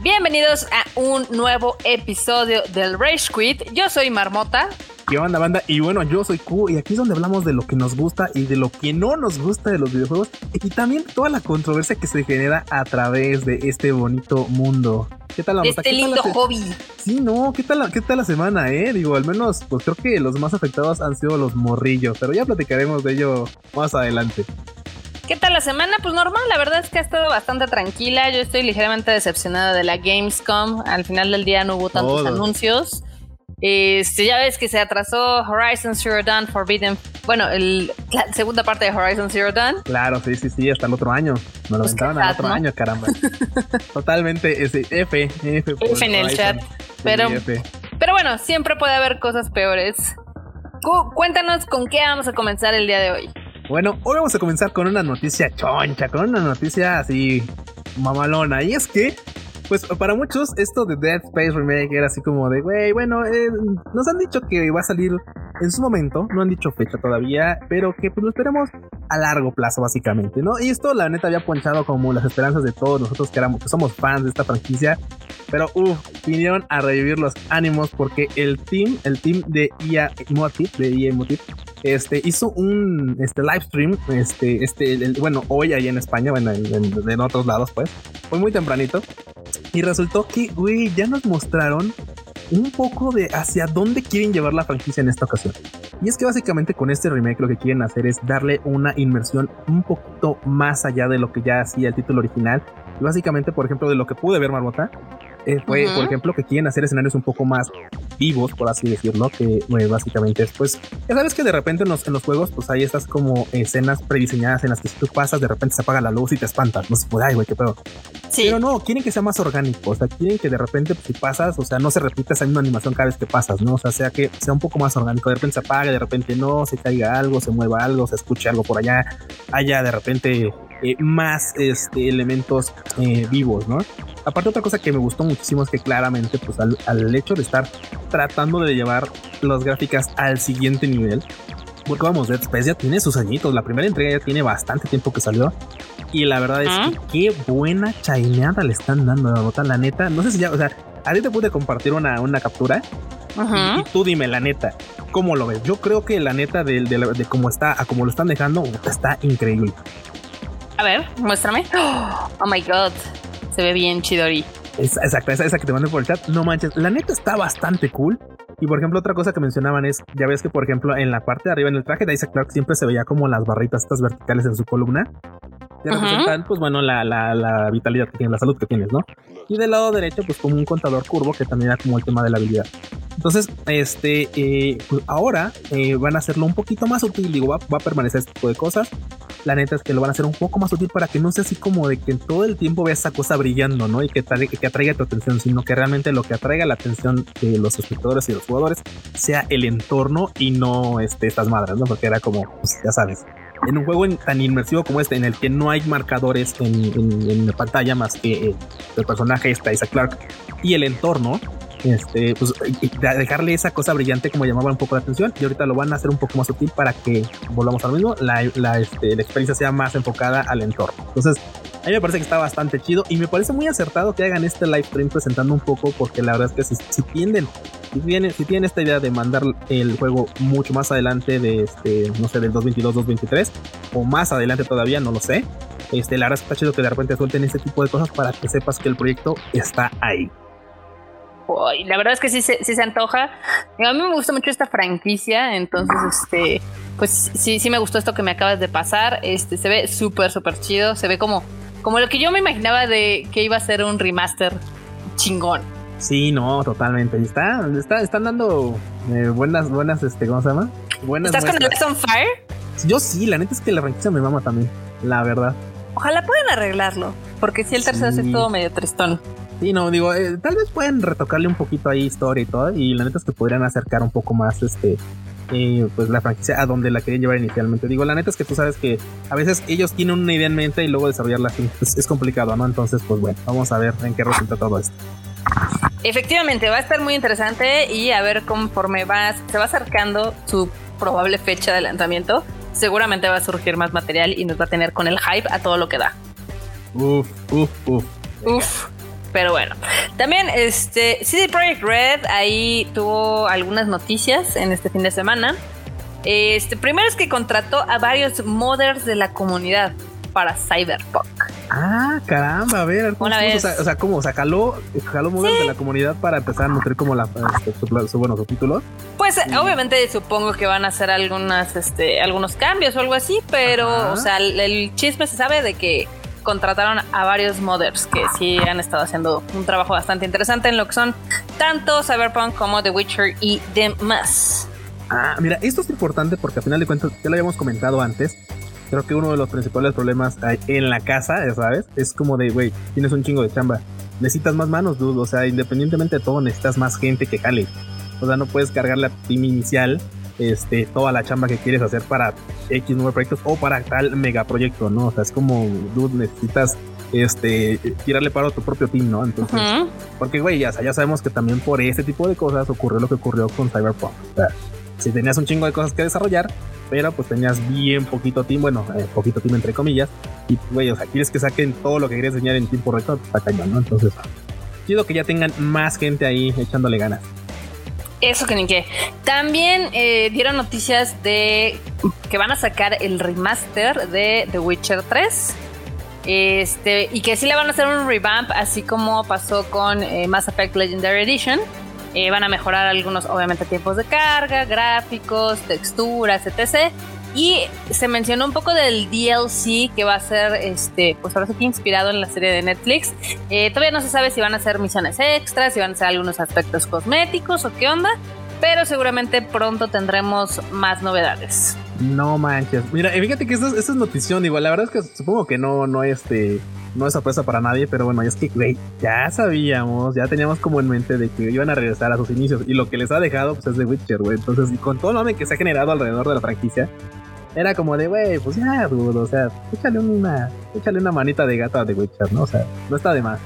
Bienvenidos a un nuevo episodio del Rage Quit. Yo soy Marmota. ¿Qué onda, banda? Y bueno, yo soy Q y aquí es donde hablamos de lo que nos gusta y de lo que no nos gusta de los videojuegos y también toda la controversia que se genera a través de este bonito mundo. ¿Qué tal la Este lindo hobby. Sí, no, ¿qué tal, ¿qué tal la semana, eh? Digo, al menos, pues creo que los más afectados han sido los morrillos, pero ya platicaremos de ello más adelante. ¿Qué tal la semana? Pues normal, la verdad es que ha estado bastante tranquila. Yo estoy ligeramente decepcionada de la Gamescom. Al final del día no hubo tantos anuncios. Este, ya ves que se atrasó Horizon Zero Dawn Forbidden. Bueno, el, la segunda parte de Horizon Zero Dawn. Claro, sí, sí, sí, hasta el otro año. Me lo pues al otro año, caramba. Totalmente, ese F, F. F en el chat. Pero, pero bueno, siempre puede haber cosas peores. cuéntanos con qué vamos a comenzar el día de hoy. Bueno, hoy vamos a comenzar con una noticia choncha, con una noticia así mamalona. Y es que pues para muchos esto de Dead Space Remake era así como de, güey, bueno, eh, nos han dicho que va a salir en su momento, no han dicho fecha todavía, pero que pues lo esperemos a largo plazo básicamente, ¿no? Y esto la neta había ponchado como las esperanzas de todos nosotros que éramos, que somos fans de esta franquicia, pero uff, vinieron a revivir los ánimos porque el team, el team de EA Motive, de EA Motive, este, hizo un este, live stream, este, este, bueno, hoy ahí en España, bueno, en, en otros lados pues, fue muy tempranito y resultó que, güey, ya nos mostraron un poco de hacia dónde quieren llevar la franquicia en esta ocasión. Y es que básicamente con este remake lo que quieren hacer es darle una inmersión un poquito más allá de lo que ya hacía el título original. Y básicamente, por ejemplo, de lo que pude ver Marmota, eh, fue, por ejemplo, que quieren hacer escenarios un poco más vivos, por así decirlo, que básicamente es, pues, ya sabes que de repente en los, en los juegos, pues hay estas como escenas prediseñadas en las que si tú pasas, de repente se apaga la luz y te espantas, no sé, pues, ay, güey, qué pedo. Sí. Pero no, quieren que sea más orgánico, o sea, quieren que de repente pues, si pasas, o sea, no se repita esa misma animación cada vez que pasas, ¿no? O sea, sea que sea un poco más orgánico, de repente se apaga, de repente no, se caiga algo, se mueva algo, se escuche algo por allá, haya de repente eh, más este, elementos eh, vivos, ¿no? Aparte otra cosa que me gustó muchísimo es que claramente pues al, hecho de estar tratando de llevar las gráficas al siguiente nivel, porque vamos, Dead Space ya tiene sus añitos, la primera entrega ya tiene bastante tiempo que salió y la verdad es que qué buena chaineada le están dando la bota, la neta, no sé si ya, o sea, a ti te pude compartir una, una captura y, tú dime la neta, ¿cómo lo ves? Yo creo que la neta de, de, de cómo está a cómo lo están dejando está increíble. A ver, muéstrame. Oh my god. Se ve bien chidori. exacto, esa, esa que te mandé por el chat. No manches. La neta está bastante cool. Y por ejemplo, otra cosa que mencionaban es, ya ves que por ejemplo en la parte de arriba en el traje de Isaac Clark siempre se veía como las barritas estas verticales en su columna. Que representan, pues bueno, la, la, la, vitalidad que tienes, la salud que tienes, ¿no? Y del lado derecho, pues como un contador curvo que también era como el tema de la habilidad. Entonces, este, eh, pues ahora eh, van a hacerlo un poquito más útil, digo, va, va, a permanecer este tipo de cosas. La neta es que lo van a hacer un poco más útil para que no sea así como de que todo el tiempo veas esa cosa brillando, ¿no? Y que, que atraiga tu atención, sino que realmente lo que atraiga la atención de los espectadores y los jugadores sea el entorno y no este, estas madres, ¿no? Porque era como, pues, ya sabes, en un juego tan inmersivo como este, en el que no hay marcadores en, la pantalla más que el personaje está Isaac Clark y el entorno, este, pues dejarle esa cosa brillante como llamaba un poco la atención y ahorita lo van a hacer un poco más sutil para que volvamos al mismo, la, la, este, la experiencia sea más enfocada al entorno. Entonces, a mí me parece que está bastante chido y me parece muy acertado que hagan este live stream presentando un poco porque la verdad es que si, si tienden si tienen, si tienen esta idea de mandar el juego mucho más adelante de este, no sé, del 222, 223 o más adelante todavía, no lo sé. Este, la verdad es que está chido que de repente suelten este tipo de cosas para que sepas que el proyecto está ahí la verdad es que sí se, sí se antoja. A mí me gusta mucho esta franquicia, entonces, este, pues sí, sí me gustó esto que me acabas de pasar. Este, se ve súper, súper chido. Se ve como, como lo que yo me imaginaba de que iba a ser un remaster chingón. Sí, no, totalmente. Está, está, están dando eh, buenas, buenas, este, ¿cómo se llama? Buenas ¿Estás con el on Fire? Yo sí, la neta es que la franquicia me mama también, la verdad. Ojalá puedan arreglarlo, porque si el tercero es todo medio tristón. Sí, no, digo, eh, tal vez pueden retocarle un poquito ahí historia y todo, y la neta es que podrían acercar un poco más este eh, pues la franquicia a donde la querían llevar inicialmente. Digo, la neta es que tú sabes que a veces ellos tienen una idea en mente y luego desarrollarla es, es complicado, ¿no? Entonces, pues bueno, vamos a ver en qué resulta todo esto. Efectivamente, va a estar muy interesante y a ver conforme va, se va acercando su probable fecha de lanzamiento, seguramente va a surgir más material y nos va a tener con el hype a todo lo que da. Uf, uf, uf. Uf. Pero bueno, también este CD Projekt Red ahí tuvo algunas noticias en este fin de semana. Este, primero es que contrató a varios modders de la comunidad para Cyberpunk. Ah, caramba, a ver, Una vez. O, sea, ¿cómo? O sea, jaló, jaló modders de la comunidad para empezar a nutrir como la, este, su, su, bueno, su título. Pues obviamente supongo que van a hacer algunas, este, algunos cambios o algo así, pero, Ajá. o sea, el, el chisme se sabe de que contrataron a varios modders que sí han estado haciendo un trabajo bastante interesante en lo que son tanto Cyberpunk como The Witcher y demás. Ah, mira, esto es importante porque al final de cuentas, ya lo habíamos comentado antes. Creo que uno de los principales problemas en la casa, ya sabes, es como de, güey, tienes un chingo de chamba. Necesitas más manos, dude. O sea, independientemente de todo, necesitas más gente que jale. O sea, no puedes cargarle a tu team inicial este, toda la chamba que quieres hacer para X nuevos proyectos o para tal megaproyecto, ¿no? O sea, es como, dude, necesitas este, tirarle paro a tu propio team, ¿no? Entonces, Ujú. porque, güey, ya, ya sabemos que también por este tipo de cosas ocurrió lo que ocurrió con Cyberpunk. O sea, si tenías un chingo de cosas que desarrollar, pero pues tenías bien poquito team, bueno, eh, poquito team entre comillas, y, güey, o sea, quieres que saquen todo lo que quieres enseñar en tiempo récord, está cañón, ¿no? Entonces, quiero que ya tengan más gente ahí echándole ganas. Eso que ni qué. También eh, dieron noticias de que van a sacar el remaster de The Witcher 3. Este, y que sí le van a hacer un revamp, así como pasó con eh, Mass Effect Legendary Edition. Eh, van a mejorar algunos, obviamente, tiempos de carga, gráficos, texturas, etc. Y se mencionó un poco del DLC que va a ser, este, pues ahora sí que inspirado en la serie de Netflix. Eh, todavía no se sabe si van a ser misiones extras, si van a ser algunos aspectos cosméticos o qué onda, pero seguramente pronto tendremos más novedades. No manches. Mira, fíjate que esto, es- es notición, igual, la verdad es que supongo que no, no, este, no es sorpresa para nadie, pero bueno, es que, güey, ya sabíamos, ya teníamos como en mente de que iban a regresar a sus inicios y lo que les ha dejado, pues es The Witcher, güey. Entonces, con todo el mame que se ha generado alrededor de la franquicia, era como de, güey, pues ya, dudo, o sea, échale una, échale una manita de gato a The Witcher, ¿no? O sea, no está de más.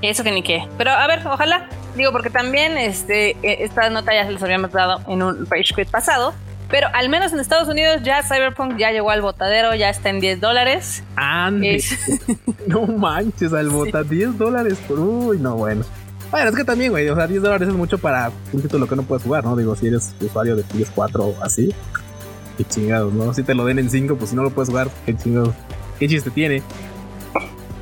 Eso que ni qué. Pero a ver, ojalá. Digo, porque también este, eh, esta nota ya se les habíamos dado en un Rage Quit pasado. Pero al menos en Estados Unidos ya Cyberpunk ya llegó al botadero, ya está en 10 dólares. Ande. Es- No manches, al bota 10 dólares por. Uy, no, bueno. Bueno, es que también, güey, o sea, 10 dólares es mucho para un título que no puedes jugar, ¿no? Digo, si eres usuario de PS4 o así, qué chingados, ¿no? Si te lo den en 5, pues si no lo puedes jugar, qué chingados. ¿Qué chiste tiene?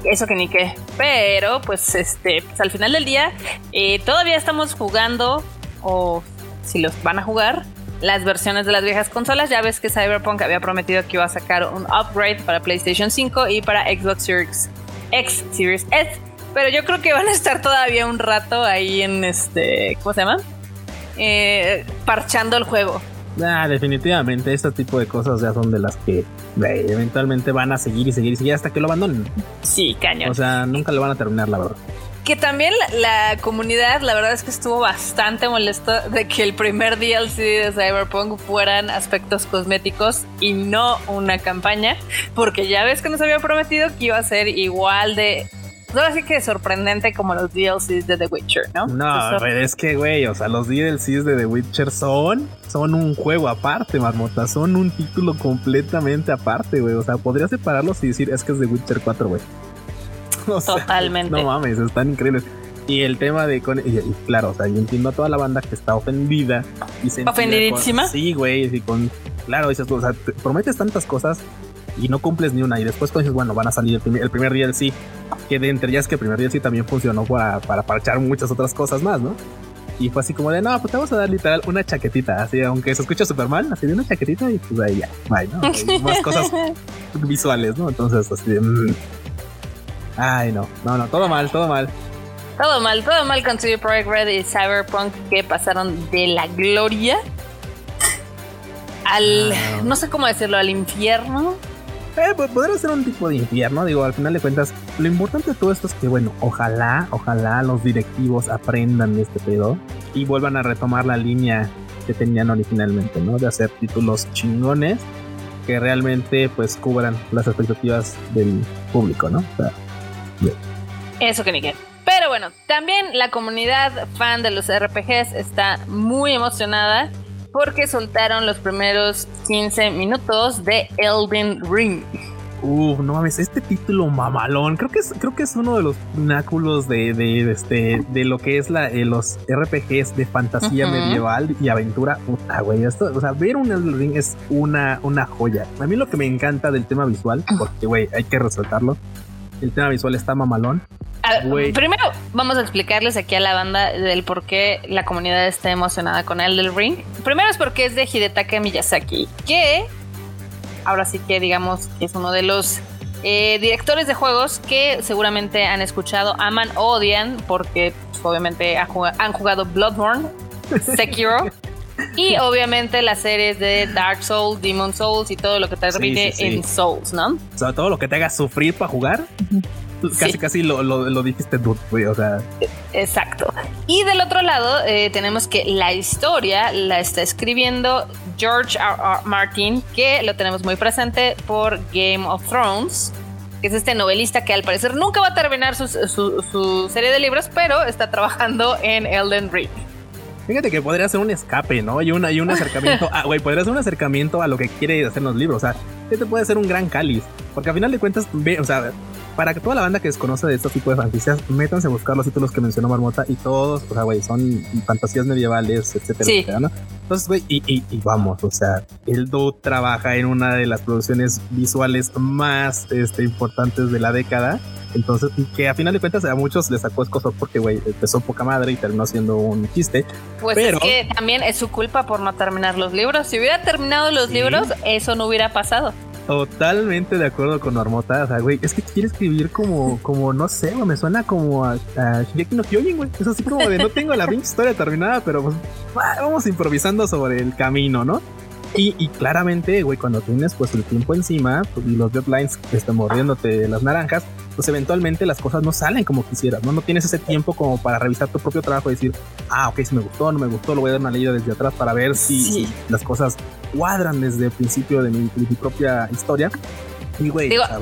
Eso que ni qué. Pero, pues, este, pues al final del día, eh, todavía estamos jugando, o si los van a jugar, las versiones de las viejas consolas. Ya ves que Cyberpunk había prometido que iba a sacar un upgrade para PlayStation 5 y para Xbox Series X, Series S. Pero yo creo que van a estar todavía un rato ahí en este, ¿cómo se llama? Eh, parchando el juego. Ah, definitivamente, este tipo de cosas ya son de las que eventualmente van a seguir y seguir y seguir hasta que lo abandonen. Sí, cañón. O sea, nunca lo van a terminar, la verdad. Que también la, la comunidad, la verdad es que estuvo bastante molesto de que el primer DLC de Cyberpunk fueran aspectos cosméticos y no una campaña, porque ya ves que nos había prometido que iba a ser igual de. Ahora sí que sorprendente como los DLCs de The Witcher, ¿no? No, pero es que, güey, o sea, los DLCs de The Witcher son, son un juego aparte, marmota, son un título completamente aparte, güey. O sea, podría separarlos y decir, es que es The Witcher 4, güey. O sea, Totalmente. no mames, están increíbles. Y el tema de con y, y claro, o sea, yo entiendo a toda la banda que está ofendida y ¿Ofendidísima? con- sí, güey, y con claro, dices tú, o sea, te prometes tantas cosas y no cumples ni una y después dices, bueno, van a salir el primer, el primer DLC, que de entre ellas que el primer DLC también funcionó para, para parchar muchas otras cosas más, ¿no? Y fue así como de, no, pues te vamos a dar literal una chaquetita, así, aunque se escucha súper mal, así de una chaquetita y pues ahí ya, bye, ¿no? Hay más cosas visuales, ¿no? Entonces, así de, mm. Ay, no, no, no, todo mal, todo mal. Todo mal, todo mal con CD Projekt Red y Cyberpunk que pasaron de la gloria al, Ah. no sé cómo decirlo, al infierno. Eh, pues podría ser un tipo de infierno, digo, al final de cuentas, lo importante de todo esto es que, bueno, ojalá, ojalá los directivos aprendan de este pedo y vuelvan a retomar la línea que tenían originalmente, ¿no? De hacer títulos chingones que realmente, pues, cubran las expectativas del público, ¿no? O sea, Eso que ni qué. Pero bueno, también la comunidad fan de los RPGs está muy emocionada porque soltaron los primeros 15 minutos de Elden Ring. Uf, no mames, este título mamalón, creo que es, creo que es uno de los pináculos de, de, este, de lo que es la, eh, los RPGs de fantasía medieval y aventura. Puta, güey, esto, o sea, ver un Elden Ring es una, una joya. A mí lo que me encanta del tema visual, porque, güey, hay que resaltarlo, el tema visual está mamalón. primero vamos a explicarles aquí a la banda del por qué la comunidad está emocionada con Elden Ring. Primero es porque es de Hidetaka Miyazaki, que ahora sí que digamos que es uno de los eh, directores de juegos que seguramente han escuchado, aman o odian, porque pues, obviamente han jugado Bloodborne, Sekiro. Y obviamente las series de Dark Souls, Demon Souls y todo lo que te sí, en Souls, ¿no? O sea, todo lo que te haga sufrir para jugar. Casi, casi lo, lo, dijiste tú, o sea. Exacto. Y del otro lado, eh, tenemos que la historia la está escribiendo George R. R. Martin, que lo tenemos muy presente por Game of Thrones, que es este novelista que al parecer nunca va a terminar su, su serie de libros, pero está trabajando en Elden Ring. Fíjate que podría ser un escape, ¿no? Y, una, y un acercamiento. ah, güey, podría ser un acercamiento a lo que quiere hacer los libros. O sea, este puede ser un gran cáliz. Porque al final de cuentas, ve, o sea, para que toda la banda que desconoce de este tipo de fantasías, métanse a buscar los títulos que mencionó Marmota y todos, o sea, güey, son fantasías medievales, etcétera, etcétera, ¿no? Entonces, güey, y, y, y, vamos, o sea, el dude trabaja en una de las producciones visuales más este, importantes de la década entonces, que a final de cuentas a muchos les sacó escozo porque, güey, empezó poca madre y terminó siendo un chiste. Pues es que también es su culpa por no terminar los libros. Si hubiera terminado los libros, eso no hubiera pasado. Totalmente de acuerdo con Marmota. O sea, güey, es que quiere escribir como, como no sé, me suena como a, a Shigeki no Kyojin, güey. Es así como de no tengo la pinche historia terminada, pero pues vamos improvisando sobre el camino, ¿no? Y, claramente, güey, cuando tienes pues el tiempo encima pues, y los deadlines están mordiéndote las naranjas, pues eventualmente las cosas no salen como quisieras, ¿no? No tienes ese tiempo como para revisar tu propio trabajo y decir, ah, ok, si me gustó, no me gustó, lo voy a dar una leída desde atrás para ver si, las cosas cuadran desde el principio de mi, propia historia. Y güey, la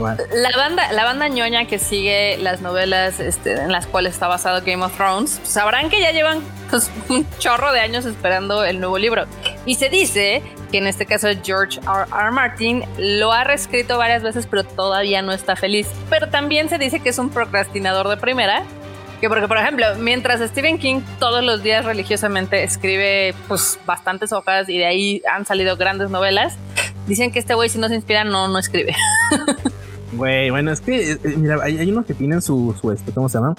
banda, la banda ñoña que sigue las novelas este, en las cuales está basado Game of Thrones, sabrán que ya llevan pues, un chorro de años esperando el nuevo libro. Y se dice que en este caso George R. R. Martin lo ha reescrito varias veces, pero todavía no está feliz. Pero también se dice que es un procrastinador de primera. Que porque, por ejemplo, mientras Stephen King todos los días religiosamente escribe pues bastantes hojas y de ahí han salido grandes novelas, dicen que este güey si no se inspira no, no escribe. Güey, bueno, es que, eh, mira, hay, unos que tienen su, su, este, ¿cómo se llama?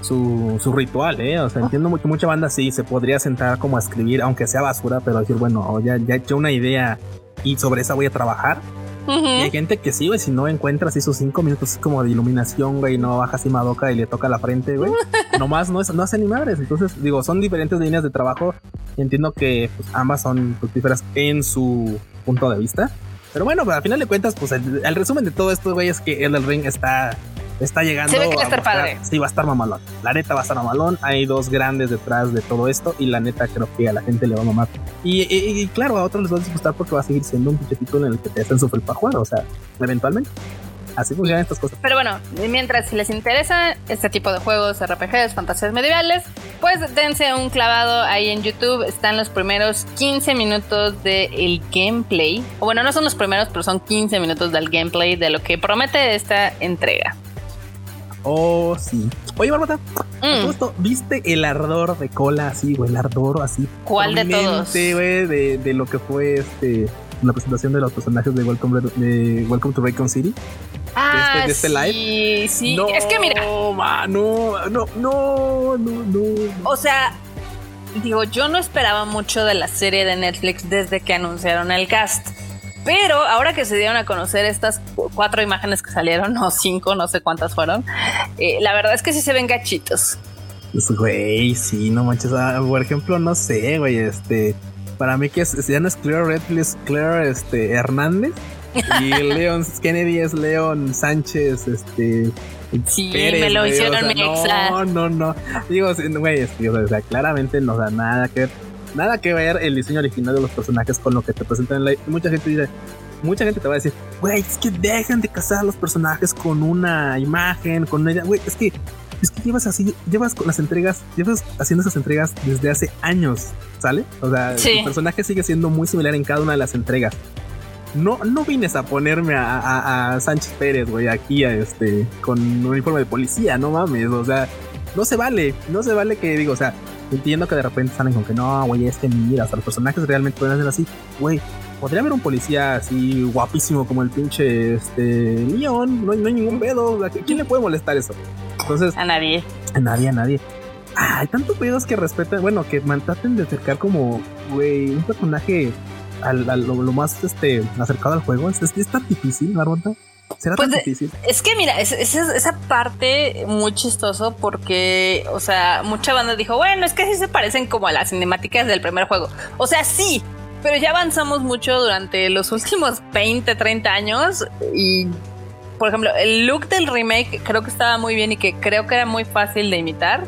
Su, ritual, ¿eh? O sea, entiendo que mucha banda sí se podría sentar como a escribir, aunque sea basura, pero decir, bueno, ya, ya he hecho una idea y sobre esa voy a trabajar. Y hay gente que sí, güey, si no encuentra así sus cinco minutos como de iluminación, güey, no baja así Madoka y le toca la frente, güey. Nomás no, es, no hace ni madres. Entonces, digo, son diferentes líneas de trabajo. Y entiendo que pues, ambas son fructíferas en su punto de vista. Pero bueno, pues, al final de cuentas, pues el, el resumen de todo esto, güey, es que el Ring está está llegando. Se ve que va a estar padre. Sí, va a estar mamalón. La neta va a estar mamalón. Hay dos grandes detrás de todo esto y la neta creo que a la gente le va a mamar. Y, claro, a otros les va a disgustar porque va a seguir siendo un pinche título en el que te hacen sufrir para jugar. O sea, eventualmente. Así funcionan estas cosas. Pero bueno, mientras si les interesa este tipo de juegos, RPGs, fantasías medievales, pues dense un clavado ahí en YouTube. Están los primeros 15 minutos del gameplay. O bueno, no son los primeros, pero son 15 minutos del gameplay de lo que promete esta entrega. Oh, sí. Oye, Barbata, mm. ¿viste el ardor de cola así, güey? El ardor así. ¿Cuál de todos? güey, de, de, lo que fue este la presentación de los personajes de Welcome, de Welcome to Raycon City. Ah, de este, de este sí, sí. No, es que mira. No, no, no, no, no. O sea, digo, yo no esperaba mucho de la serie de Netflix desde que anunciaron el cast. Pero ahora que se dieron a conocer estas cuatro imágenes que salieron, o cinco, no sé cuántas fueron, eh, la verdad es que sí se ven gachitos. Pues, güey, sí, no manches. Ah, por ejemplo, no sé, güey, este. Para mí que es, ya no es Claire Redfield, es Claire este, Hernández. Y Leon Kennedy es Leon Sánchez, este. Sí, me lo hicieron mi No, no, no. Digo, güey, o sea, claramente no da nada que ver nada que ver el diseño original de los personajes con lo que te presentan en la. Mucha gente dice, mucha gente te va a decir, güey, es que dejen de casar a los personajes con una imagen, con una güey, es que es que llevas así, llevas con las entregas, llevas haciendo esas entregas desde hace años, ¿sale? O sea, el personaje sigue siendo muy similar en cada una de las entregas. no, no vienes a ponerme a, Sánchez Pérez, güey, aquí a este, con un uniforme de policía, no mames, o sea, no se vale, no se vale que digo, o sea, entiendo que de repente salen con que no, güey, es que mira, o sea, los personajes realmente pueden ser así, güey. Podría haber un policía así guapísimo como el pinche este León, no, hay, no hay ningún pedo. ¿A quién le puede molestar eso? Entonces, a nadie. A nadie, a nadie. hay tantos pedos que respetan, bueno, que traten de acercar como, güey, un personaje al, lo, más este acercado al juego. Es, es, tan difícil, Barbota. ¿Será tan pues, difícil? Es que mira, es, esa parte muy chistoso porque, o sea, mucha banda dijo, bueno, es que sí se parecen como a las cinemáticas del primer juego. O sea, sí, pero ya avanzamos mucho durante los últimos 20, 30 años y por ejemplo, el look del remake creo que estaba muy bien y que creo que era muy fácil de imitar.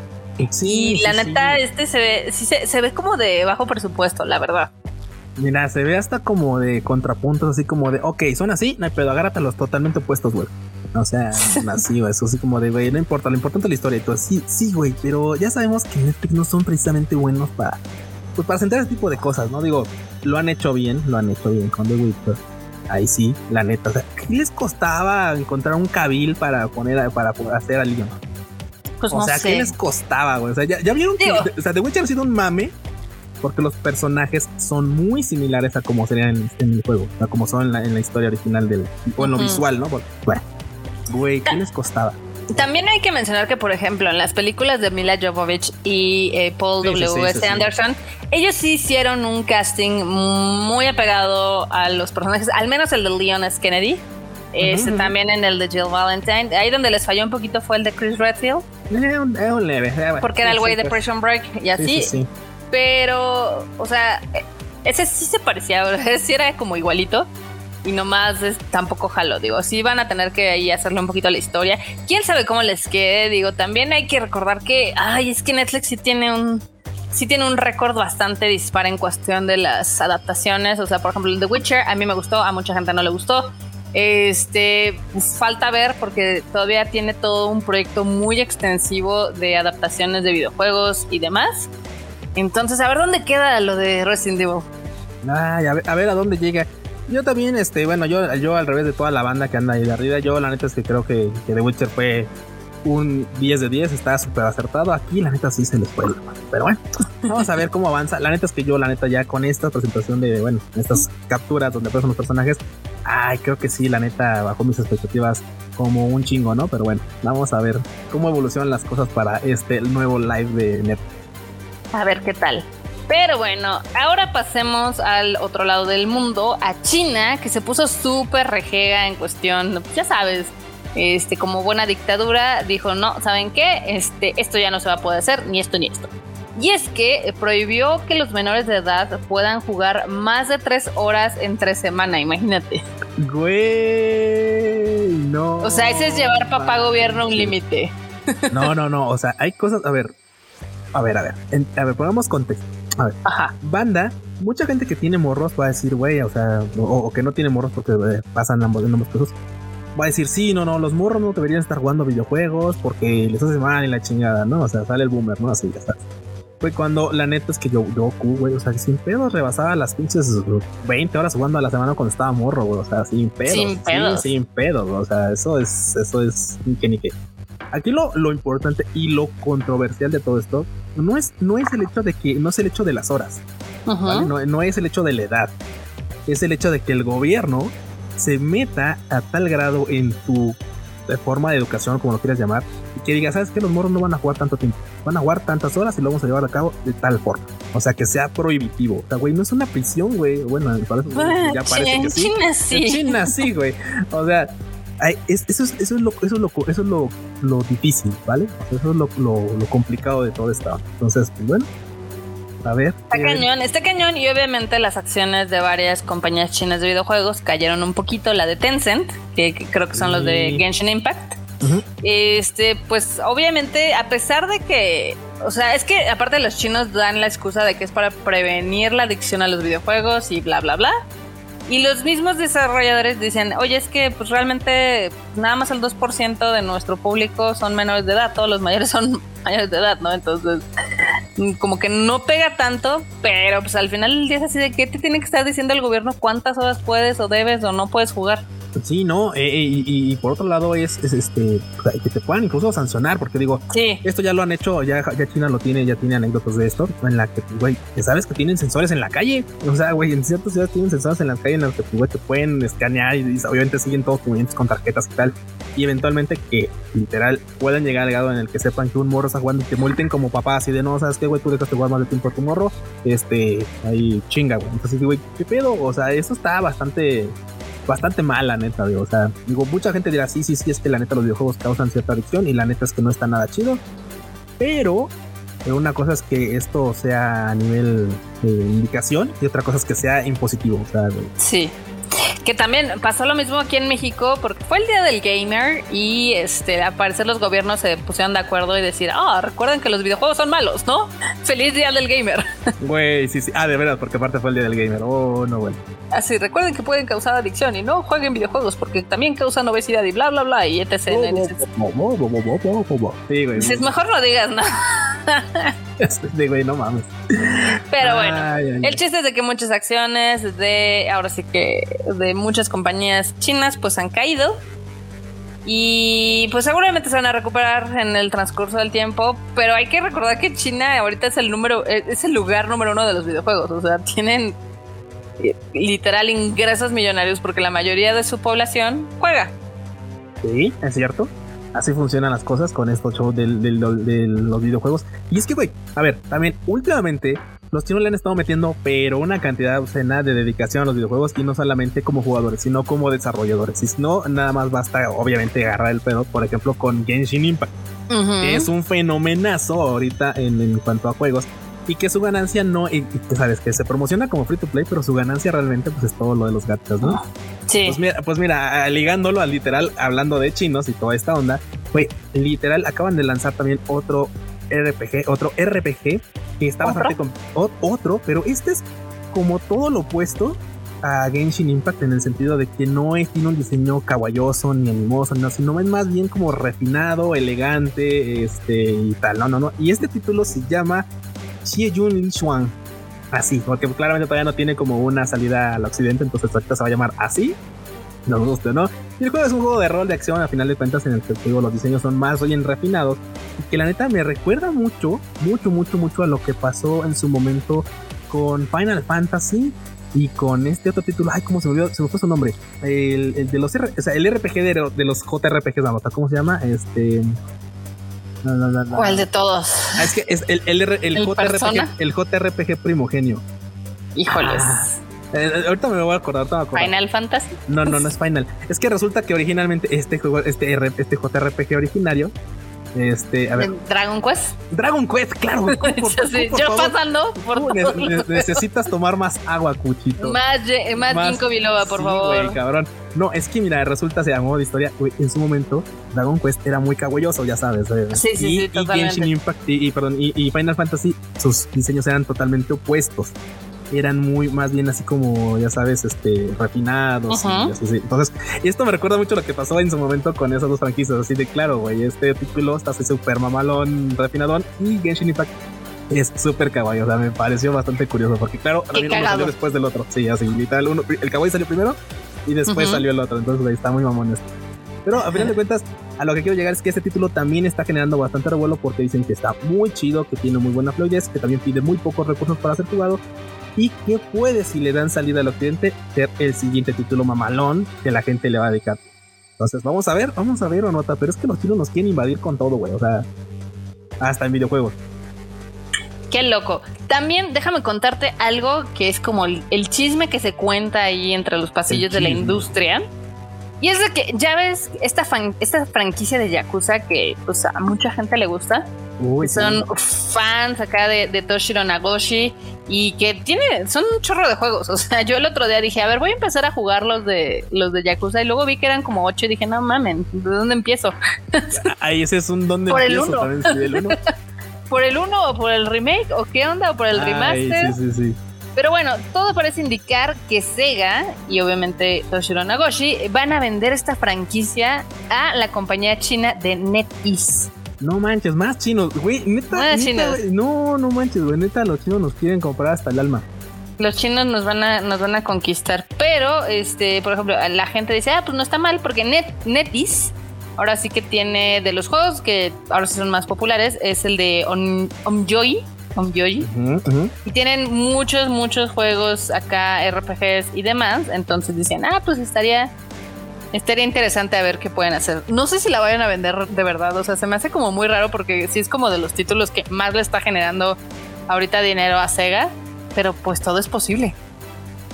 Sí, y la neta, este se ve, sí, se, ve como de bajo presupuesto, la verdad. Mira, se ve hasta como de contrapuntos, así como de, ok, son así, no hay pedo, agárrate los totalmente opuestos, güey. O sea, así, güey, eso así como de, güey, no importa, lo importante es la historia y todo. Sí, sí, güey, pero ya sabemos que Netflix no son precisamente buenos para, pues para sentar ese tipo de cosas, ¿no? Digo, lo han hecho bien, lo han hecho bien con The Witcher. Ahí sí, la neta, o sea, ¿qué les costaba encontrar un cabil para poner, para hacer a Leon? Pues o sea, ¿qué les costaba, güey? O sea, ya, vieron que, o sea, The Witcher ha sido un mame porque los personajes son muy similares a como serían en, el juego, sea, como son en la, historia original del, o en lo visual, ¿no? bueno, güey, ¿qué les costaba? También hay que mencionar que, por ejemplo, en las películas de Mila Jovovich y eh, Paul W.S. Anderson, ellos sí hicieron un casting muy apegado a los personajes, al menos el de Leon S. Kennedy. Este, también en el de Jill Valentine. Ahí donde les falló un poquito fue el de Chris Redfield. Es un, leve. Porque era el güey de pues. Prison Break y así. Pero, o sea, ese sí se parecía, sí era como igualito y nomás es, tampoco jalo. Digo, sí van a tener que ahí hacerle un poquito a la historia. Quién sabe cómo les quede. Digo, también hay que recordar que, ay, es que Netflix sí tiene un. Sí tiene un récord bastante dispar en cuestión de las adaptaciones. O sea, por ejemplo, The Witcher a mí me gustó, a mucha gente no le gustó. Este, pues, falta ver porque todavía tiene todo un proyecto muy extensivo de adaptaciones de videojuegos y demás. Entonces, a ver dónde queda lo de Resident Evil. Ay, a ver, a ver a dónde llega. Yo también, este, bueno, yo, yo al revés de toda la banda que anda ahí de arriba, yo la neta es que creo que, que The Witcher fue un 10 de 10, está súper acertado. Aquí la neta sí se les fue Pero bueno, vamos a ver cómo avanza. La neta es que yo, la neta, ya con esta presentación de, bueno, estas capturas donde aparecen los personajes, ay, creo que sí, la neta, bajó mis expectativas como un chingo, ¿no? Pero bueno, vamos a ver cómo evolucionan las cosas para este nuevo live de Netflix. A ver qué tal. Pero bueno, ahora pasemos al otro lado del mundo, a China, que se puso súper rejega en cuestión, ya sabes, este, como buena dictadura, dijo, no, ¿saben qué? Este, esto ya no se va a poder hacer, ni esto ni esto. Y es que prohibió que los menores de edad puedan jugar más de tres horas entre semana, imagínate. Güey, no. O sea, ese es llevar papá gobierno un límite. No, no, no. O sea, hay cosas. A ver, a ver, a ver. a ver, pongamos contexto. A ver, Ajá. banda, mucha gente que tiene morros va a decir, güey, o sea, o, que no tiene morros porque eh, pasan ambos, en ambos casos, va a decir, sí, no, no, los morros no deberían estar jugando videojuegos porque les hace mal y la chingada, ¿no? O sea, sale el boomer, ¿no? Así ya está. Fue cuando la neta es que yo, yo, güey, o sea, sin pedos rebasaba las pinches 20 horas jugando a la semana cuando estaba morro, güey, o sea, sin pedos. Sin pedos. sin pedos, o sea, eso es, eso es que ni que. Aquí lo, lo importante y lo controversial de todo esto no es, no es el hecho de que, no es el hecho de las horas, no, es el hecho de la edad, es el hecho de que el gobierno se meta a tal grado en tu forma de educación, como lo quieras llamar, y que diga, ¿sabes que Los morros no van a jugar tanto tiempo, van a jugar tantas horas y lo vamos a llevar a cabo de tal forma. O sea, que sea prohibitivo. O sea, güey, no es una prisión, güey. Bueno, ya parece que sí. China sí. En China sí, güey. O sea, eso, es, eso, es lo, eso es lo, eso es lo, lo difícil, ¿vale? eso es lo, lo, complicado de todo esto. Entonces, pues bueno, a ver. Está cañón, está cañón y obviamente las acciones de varias compañías chinas de videojuegos cayeron un poquito. La de Tencent, que, creo que son los de Genshin Impact. Este, pues obviamente, a pesar de que, o sea, es que aparte los chinos dan la excusa de que es para prevenir la adicción a los videojuegos y bla, bla, bla. Y los mismos desarrolladores dicen, oye, es que pues realmente nada más el 2% de nuestro público son menores de edad, todos los mayores son mayores de edad, ¿no? Entonces, como que no pega tanto, pero pues al final el día es así de que te tiene que estar diciendo el gobierno cuántas horas puedes o debes o no puedes jugar. Sí, no, eh, eh, y, por otro lado es, este que te puedan incluso sancionar, porque digo, esto ya lo han hecho, ya, ya China lo tiene, ya tiene anécdotas de esto, en la que, güey, sabes que tienen sensores en la calle, o sea, güey, en ciertas ciudades tienen sensores en la calle en los que, güey, te pueden escanear y, obviamente siguen todos movimientos con tarjetas y tal, y eventualmente que literal puedan llegar al grado en el que sepan que un morro está jugando y te multen como papá, así de no, sabes qué, güey, tú dejaste jugar más de tiempo a tu morro, este, ahí chinga, güey, entonces, güey, ¿qué pedo? O sea, eso está bastante bastante mal, la neta, digo. O sea, digo, mucha gente dirá, sí, sí, sí, es que la neta los videojuegos causan cierta adicción y la neta es que no está nada chido. Pero eh, una cosa es que esto sea a nivel de indicación y otra cosa es que sea impositivo. O sea, sí. Que también pasó lo mismo aquí en México porque fue el día del gamer y este al parecer los gobiernos se pusieron de acuerdo y decir, ah, recuerden que los videojuegos son malos, ¿no? Feliz día del gamer. Güey, sí, sí. Ah, de verdad, porque aparte fue el día del gamer. Oh, no, bueno. Así, recuerden que pueden causar adicción y no jueguen videojuegos porque también causan obesidad y bla, bla, bla y etc. Sí, güey. Si es mejor no digas nada. Sí, güey, no mames. Pero bueno, el chiste es de que muchas acciones de, ahora sí que de muchas compañías chinas pues han caído. Y pues seguramente se van a recuperar en el transcurso del tiempo, pero hay que recordar que China ahorita es el número, es el lugar número uno de los videojuegos. O sea, tienen eh, literal ingresos millonarios porque la mayoría de su población juega. Sí, es cierto. Así funcionan las cosas con estos shows de los videojuegos. Y es que, güey, a ver, también últimamente los chinos le han estado metiendo, pero una cantidad obscena de dedicación a los videojuegos y no solamente como jugadores, sino como desarrolladores. Y si no, nada más basta, obviamente, agarrar el pedo, por ejemplo, con Genshin Impact, es un fenomenazo ahorita en, cuanto a juegos y que su ganancia no, y, sabes que se promociona como free to play, pero su ganancia realmente pues es todo lo de los gatos, ¿no? Sí. Pues mira, pues mira, ligándolo al literal, hablando de chinos y toda esta onda, güey, literal acaban de lanzar también otro RPG, otro RPG que está bastante con otro, pero este es como todo lo opuesto a Genshin Impact en el sentido de que no es, tiene un diseño caballoso ni animoso, no, sino es más bien como refinado, elegante, este y tal. No, no, no. Y este título se llama Xiejun Li Xuan. Así, porque claramente todavía no tiene como una salida al occidente, entonces ahorita se va a llamar así. Nos gusta, ¿no? Y el juego es un juego de rol de acción, a final de cuentas, en el que digo, los diseños son más bien refinados. Y que la neta me recuerda mucho, mucho, mucho, mucho a lo que pasó en su momento con Final Fantasy y con este otro título, ay, ¿cómo se me olvidó? Se me fue su nombre. El, de los, o sea, el RPG de, de los JRPGs, ¿cómo se llama? Este. No, no, no, ¿Cuál de todos? Ah, es que es el, el, el, JRPG, el JRPG primogenio. Híjoles. Ah, eh, ahorita me voy a acordar, Final Fantasy. No, no, no es Final. Es que resulta que originalmente este juego, este, este JRPG originario, este, a ver. Dragon Quest. Dragon Quest, claro. yo pasando por Necesitas tomar más agua, Cuchito. Más, más, más Biloba, por favor. cabrón. No, es que mira, resulta, se llamó de historia, en su momento, Dragon Quest era muy cagüeyoso, ya sabes. Eh. Sí, sí, y, sí, y Genshin Impact y, perdón, y Final Fantasy, sus diseños eran totalmente opuestos eran muy más bien así como, ya sabes, este, refinados. y así, Entonces, esto me recuerda mucho lo que pasó en su momento con esas dos franquicias. Así de claro, güey, este título está así súper mamalón, refinadón y Genshin Impact es súper kawaii. O sea, me pareció bastante curioso porque, claro, uno salió después del otro. Sí, así, literal, uno, el kawaii salió primero y después salió el otro. Entonces, ahí está muy mamón esto. Pero a final de cuentas, a lo que quiero llegar es que este título también está generando bastante revuelo porque dicen que está muy chido, que tiene muy buena fluidez, que también pide muy pocos recursos para ser jugado y que puede, si le dan salida al occidente, ser el siguiente título mamalón que la gente le va a dedicar. Entonces, vamos a ver, vamos a ver o nota, pero es que los chinos nos quieren invadir con todo, güey, o sea, hasta en videojuegos. Qué loco. También déjame contarte algo que es como el, chisme que se cuenta ahí entre los pasillos de la industria. Y es de que ya ves esta, esta franquicia de Yakuza que pues, a mucha gente le gusta son fans acá de, Toshiro Nagoshi y que tiene, son un chorro de juegos. O sea, yo el otro día dije, a ver, voy a empezar a jugar los de los de Yakuza y luego vi que eran como ocho y dije, no mamen, ¿de dónde empiezo? Ahí ese es un dónde por El uno. ¿Por el uno o por el remake? ¿O qué onda? ¿O por el remaster? Sí, sí, sí. Pero bueno, todo parece indicar que Sega y obviamente Toshiro Nagoshi van a vender esta franquicia a la compañía china de NetEase. No manches, más chinos, güey, neta, neta no, no manches, güey, neta, los chinos nos quieren comprar hasta el alma. Los chinos nos van a, nos van a conquistar, pero, este, por ejemplo, la gente dice, ah, pues no está mal, porque Net, Netis, ahora sí que tiene de los juegos que ahora sí son más populares, es el de Omjoy, Omjoy, y tienen muchos, muchos juegos acá, RPGs y demás, entonces dicen, ah, pues estaría Estaría interesante a ver qué pueden hacer. No sé si la vayan a vender de verdad, o sea, se me hace como muy raro porque sí es como de los títulos que más le está generando ahorita dinero a Sega, pero pues todo es posible.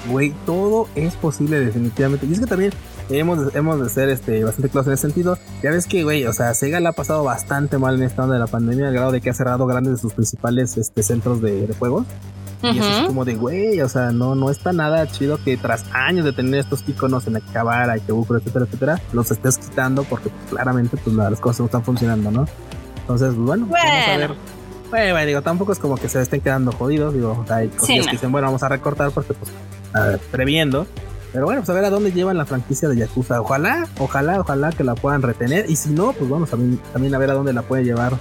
Güey, todo es posible definitivamente. Y es que también hemos, hemos de ser este, bastante claros en ese sentido. Ya ves que, güey, o sea, Sega la ha pasado bastante mal en esta onda de la pandemia, al grado de que ha cerrado grandes de sus principales este, centros de, de juegos. Y eso es como de, güey, o sea, no, no está nada chido que tras años de tener estos iconos en Akibabara, Ikebukuro, etcétera, etcétera, los estés quitando porque claramente pues las cosas no están funcionando, ¿no? Entonces, pues, bueno, vamos a ver. Bueno, digo, tampoco es como que se estén quedando jodidos, digo, hay cosas que dicen, bueno, vamos a recortar porque pues previendo. Pero bueno, pues a ver a dónde llevan la franquicia de Yakuza. Ojalá, ojalá, ojalá que la puedan retener. Y si no, pues vamos también, también a ver a dónde la puede llevar.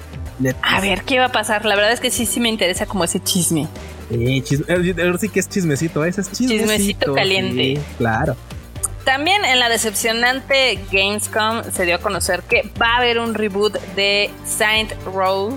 A ver qué va a pasar. La verdad es que sí, sí me interesa como ese chisme. Sí, ahora sí que es chismecito, ese es chismecito. Chismecito caliente. claro. También en la decepcionante Gamescom se dio a conocer que va a haber un reboot de Saint Rose.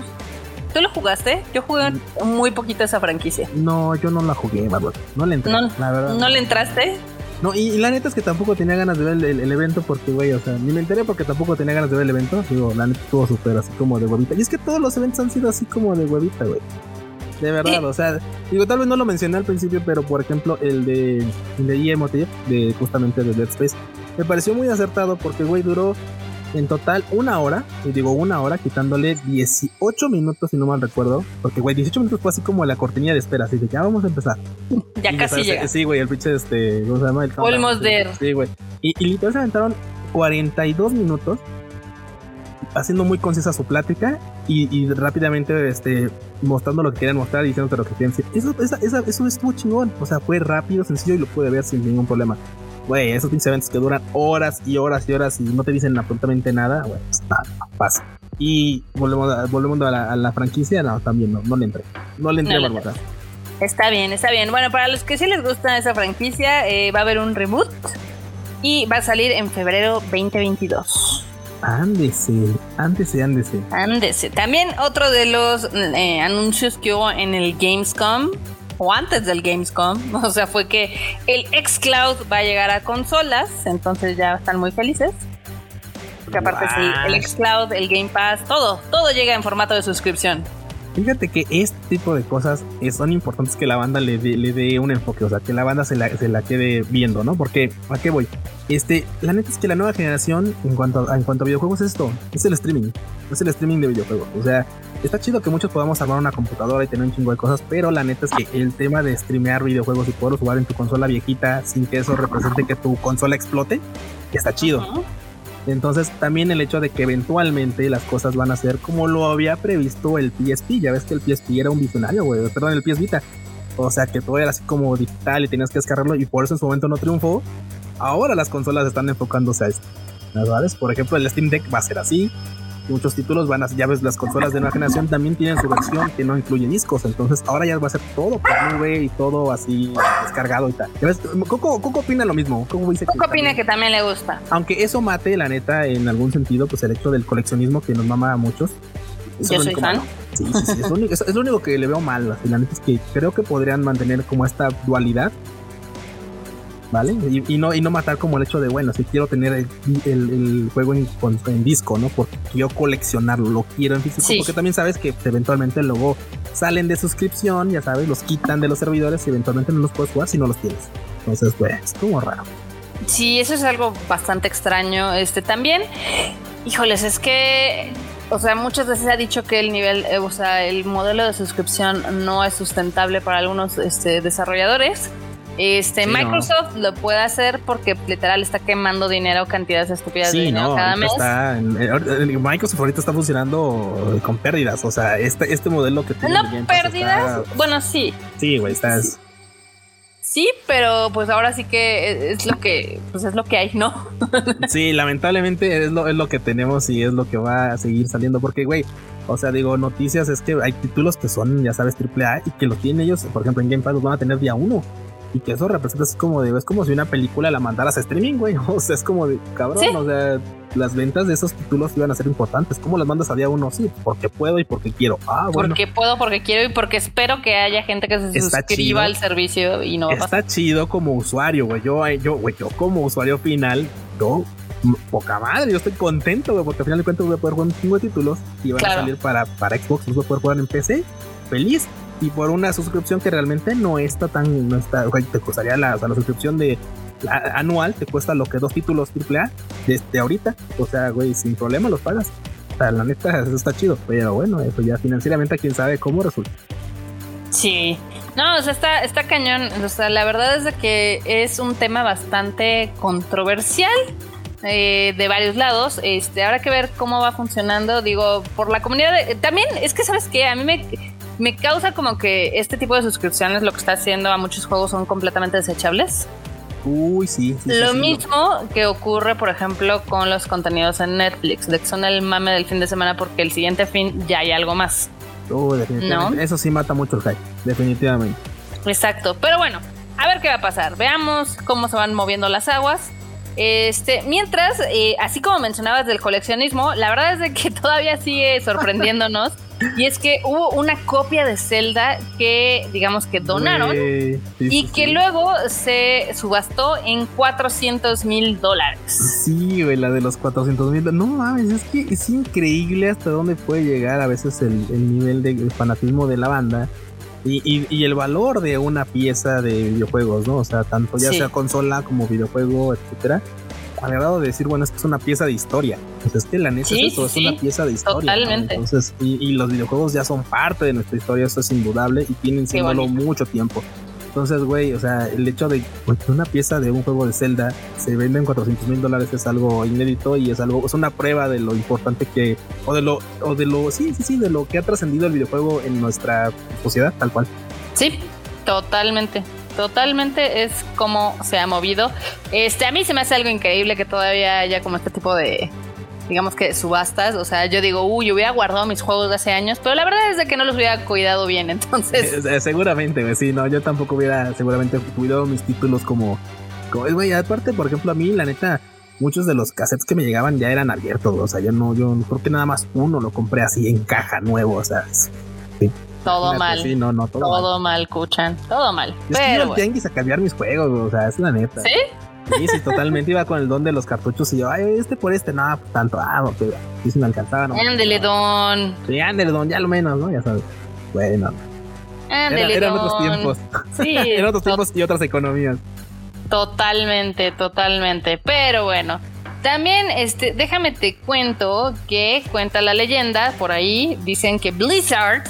¿Tú lo jugaste? Yo jugué muy poquito esa franquicia. No, yo no la jugué, No le entré, no, la verdad. ¿No le entraste? No, y, la neta es que tampoco tenía ganas de ver el, evento porque, güey, o sea, ni me enteré porque tampoco tenía ganas de ver el evento. Digo, la neta estuvo súper así como de huevita. Y es que todos los eventos han sido así como de huevita, güey. De verdad, o sea, digo, tal vez no lo mencioné al principio, pero por ejemplo, el de, el de de justamente de Dead Space, me pareció muy acertado porque, güey, duró en total una hora, y digo una hora, quitándole 18 minutos, si no mal recuerdo, porque, güey, 18 minutos fue así como la cortinilla de espera, así de ya vamos a empezar. Ya casi llega. Sí, güey, el pinche, este, ¿cómo se llama? El Almost Sí, güey. Y, y literal se aventaron 42 minutos haciendo muy concisa su plática y, rápidamente este, mostrando lo que querían mostrar y diciéndote lo que querían decir. Eso, esa, eso estuvo chingón. O sea, fue rápido, sencillo y lo pude ver sin ningún problema. Güey, esos pinches eventos que duran horas y horas y horas y no te dicen absolutamente nada, güey, pues nada, pasa. Y volvemos a, volvemos a, la, franquicia, no, también no, no le entré. No le entré no a Está bien, está bien. Bueno, para los que sí les gusta esa franquicia, eh, va a haber un reboot y va a salir en febrero 2022. Ándese, ándese, ándese. Ándese. También otro de los eh, anuncios que hubo en el Gamescom, o antes del Gamescom, o sea, fue que el xCloud va a llegar a consolas, entonces ya están muy felices. Porque aparte sí, el xCloud, el Game Pass, todo, todo llega en formato de suscripción. Fíjate que este tipo de cosas son importantes que la banda le dé, le dé un enfoque, o sea, que la banda se la, se la quede viendo, ¿no? Porque, ¿a qué voy? Este, la neta es que la nueva generación en cuanto a, en cuanto a videojuegos es esto, es el streaming, es el streaming de videojuegos. O sea, está chido que muchos podamos armar una computadora y tener un chingo de cosas, pero la neta es que el tema de streamear videojuegos y poderlos jugar en tu consola viejita sin que eso represente que tu consola explote, está chido. Entonces también el hecho de que eventualmente las cosas van a ser como lo había previsto el PSP. Ya ves que el PSP era un visionario, güey. Perdón, el PS Vita. O sea que todo era así como digital y tenías que descargarlo y por eso en su momento no triunfó. Ahora las consolas están enfocándose a esto. ¿Sabes? Por ejemplo, el Steam Deck va a ser así muchos títulos van a, ya ves, las consolas de nueva generación también tienen su versión que no incluye discos, entonces ahora ya va a ser todo por nube y todo así descargado y tal. Coco, Coco opina lo mismo. Coco, dice Coco opina que también le gusta. Aunque eso mate, la neta, en algún sentido, pues el hecho del coleccionismo que nos mama a muchos. Yo soy fan. Sí, sí, sí, es, lo único, es, lo único, que le veo mal. La neta es que creo que podrían mantener como esta dualidad ¿vale? Y, no, y no matar como el hecho de, bueno, si quiero tener el, juego en, disco, ¿no? Porque quiero coleccionarlo, lo quiero en físico, porque también sabes que eventualmente luego salen de suscripción, ya sabes, los quitan de los servidores y eventualmente no los puedes jugar si no los tienes. Entonces, pues, es como raro. Sí, eso es algo bastante extraño. Este también, híjoles, es que o sea, muchas veces se ha dicho que el nivel, eh, o sea, el modelo de suscripción no es sustentable para algunos este, desarrolladores. Este, Microsoft lo puede hacer porque literal está quemando dinero, cantidades estúpidas de dinero cada mes. Microsoft ahorita está funcionando con pérdidas. O sea, este, este modelo que tiene. No, pérdidas. Bueno, sí. Sí, güey, estás. Sí, pero pues ahora sí que es lo que, pues es lo que hay, ¿no? sí, lamentablemente es lo, es lo que tenemos y es lo que va a seguir saliendo. Porque, güey, o sea, digo, noticias es que hay títulos que son, ya sabes, triple A y que lo tienen ellos, por ejemplo, en Game Pass los van a tener día uno. Y que eso representa así como de, es como si una película la mandaras a streaming, güey. O sea, es como de, cabrón, o sea, las ventas de esos títulos iban a ser importantes. ¿Cómo las mandas a día uno? Sí, porque puedo y porque quiero. Ah, bueno. Porque puedo, porque quiero y porque espero que haya gente que se suscriba al servicio y no va Está chido como usuario, güey. Yo, yo, güey, yo como usuario final, yo poca madre, yo estoy contento, güey, porque al final de cuentas voy a poder jugar un chingo de títulos y van a salir para, para Xbox, voy a poder jugar en PC, feliz, y por una suscripción que realmente no está tan, no está, te costaría la, la suscripción de anual, te cuesta lo que dos títulos AAA desde ahorita, o sea, güey, sin problema los pagas. O sea, la neta, eso está chido, pero bueno, eso ya financieramente, quién sabe cómo resulta. Sí, no, o sea, está, está cañón. O sea, la verdad es de que es un tema bastante controversial. Eh, de varios lados. Este, habrá que ver cómo va funcionando. Digo, por la comunidad. también es que, ¿sabes qué? A mí me, me causa como que este tipo de suscripciones lo que está haciendo a muchos juegos son completamente desechables. Uy, sí. lo mismo que ocurre, por ejemplo, con los contenidos en Netflix, de que son el mame del fin de semana porque el siguiente fin ya hay algo más. Uh, definitivamente. Eso sí mata mucho el hype, definitivamente. Exacto. Pero bueno, a ver qué va a pasar. Veamos cómo se van moviendo las aguas. Este, mientras, eh, así como mencionabas del coleccionismo, la verdad es de que todavía sigue sorprendiéndonos. Y es que hubo una copia de Zelda que, digamos que donaron y que luego se subastó en 400 mil dólares. Sí, güey, la de los 400 mil. No mames, es que es increíble hasta dónde puede llegar a veces el, nivel de fanatismo de la banda. Y, el valor de una pieza de videojuegos, ¿no? O sea, tanto ya sea consola como videojuego, etcétera. Al grado de decir, bueno, es que es una pieza de historia. Pues es que la NES es es una pieza de historia. Totalmente. Entonces, y, los videojuegos ya son parte de nuestra historia, eso es indudable, y tienen siéndolo mucho tiempo. Entonces, güey, o sea, el hecho de que una pieza de un juego de Zelda se venda en 400 mil dólares es algo inédito y es algo, es una prueba de lo importante que, o de lo, o de lo, sí, sí, sí, de lo que ha trascendido el videojuego en nuestra sociedad, tal cual. Sí, totalmente. Totalmente es como se ha movido. Este, a mí se me hace algo increíble que todavía haya como este tipo de, digamos que subastas. O sea, yo digo, uy, yo hubiera guardado mis juegos de hace años, pero la verdad es que no los hubiera cuidado bien. Entonces, eh, seguramente, sí, no, yo tampoco hubiera seguramente cuidado mis títulos como, como güey, aparte, por ejemplo, a mí, la neta, muchos de los cassettes que me llegaban ya eran abiertos. O sea, yo no, yo creo que nada más uno lo compré así en caja nuevo. O sea, sí. Todo mal. Sí, no, no, todo, todo mal. Cuchan. Todo mal. Yo pero, iba al a cambiar mis juegos, o sea, es la neta. ¿Sí? Sí, sí, totalmente iba con el don de los cartuchos y yo, ay, este por este, nada, pues tanto, ah, porque sí se me alcanzaba, ¿no? Ándele, don. Sí, ándele, don, ya lo menos, ¿no? Ya sabes. Bueno. Ándele, Eran otros tiempos. Sí. eran otros tiempos y otras economías. Totalmente, totalmente. Pero bueno. También, este, déjame te cuento que cuenta la leyenda por ahí. Dicen que Blizzard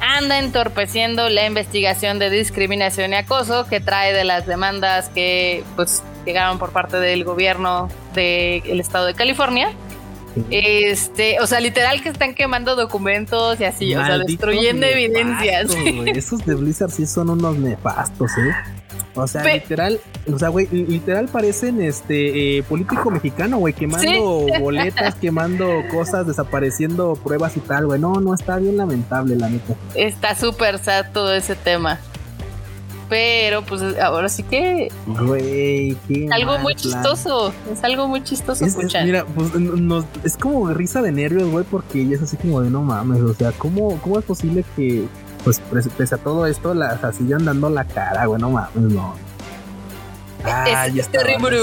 anda entorpeciendo la investigación de discriminación y acoso que trae de las demandas que pues llegaron por parte del gobierno del estado de California. Este, o sea, literal que están quemando documentos y así, o sea, destruyendo evidencias. Esos de Blizzard sí son unos nefastos, ¿eh? O sea, literal, o sea, güey, literal parecen este eh, político mexicano, güey, quemando boletas, quemando cosas, desapareciendo pruebas y tal, güey. No, no, está bien lamentable, la neta. Está súper sad todo ese tema. Pero pues ahora sí que. Güey, qué. Algo muy chistoso. Es algo muy chistoso es, mira, pues es como risa de nervios, güey, porque ella es así como de no mames. O sea, ¿cómo, cómo es posible que pues pese a todo esto, la, o dando la cara, güey, no mames, no. Ah, es, terrible.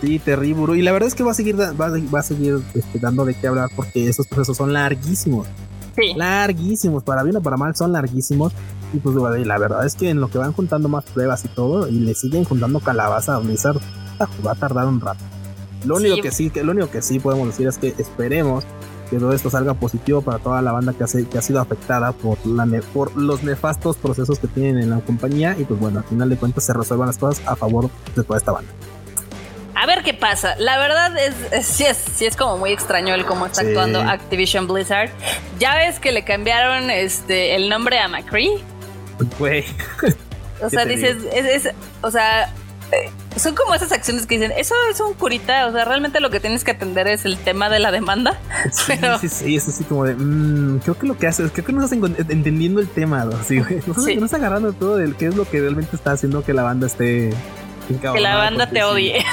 Sí, terrible. Y la verdad es que va a seguir, va, a seguir este, dando de qué hablar porque esos procesos son larguísimos. Sí. Larguísimos, para bien o para mal, son larguísimos. Y pues la verdad es que en lo que van juntando más pruebas y todo, y le siguen juntando calabaza a Blizzard, va a tardar un rato. Lo único que sí, que lo único que sí podemos decir es que esperemos que todo esto salga positivo para toda la banda que, ha sido afectada por, la por los nefastos procesos que tienen en la compañía y pues bueno, al final de cuentas se resuelvan las cosas a favor de toda esta banda. A ver qué pasa. La verdad es, sí, es, sí es como muy extraño el cómo está actuando Activision Blizzard. Ya ves que le cambiaron este el nombre a McCree. Güey. O sea, dices, es, o sea, eh, son como esas acciones que dicen, eso es un curita, o sea, realmente lo que tienes que atender es el tema de la demanda. Sí, sí, sí, es así como de, mmm, creo que lo que haces, creo que no estás entendiendo el tema, ¿no? Sí, güey. No, sí. no estás agarrando todo del qué es lo que realmente está haciendo que la banda esté... Que la banda te odie.